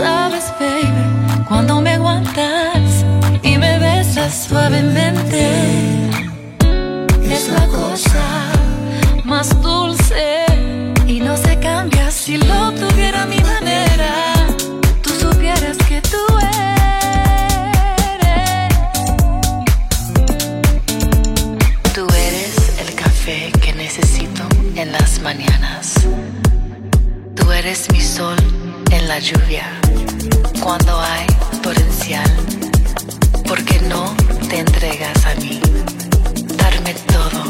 sabes, baby, cuando me aguantas y me besas suavemente. Es la cosa más dulce y no se cambia si lo tuviera mi manera. Tú supieras que tú eres. Tú eres el café que necesito en las mañanas. Tú eres mi sol en la lluvia cuando hay potencial, porque no te entregas a mí. Darme todo.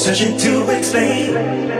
Searching to explain.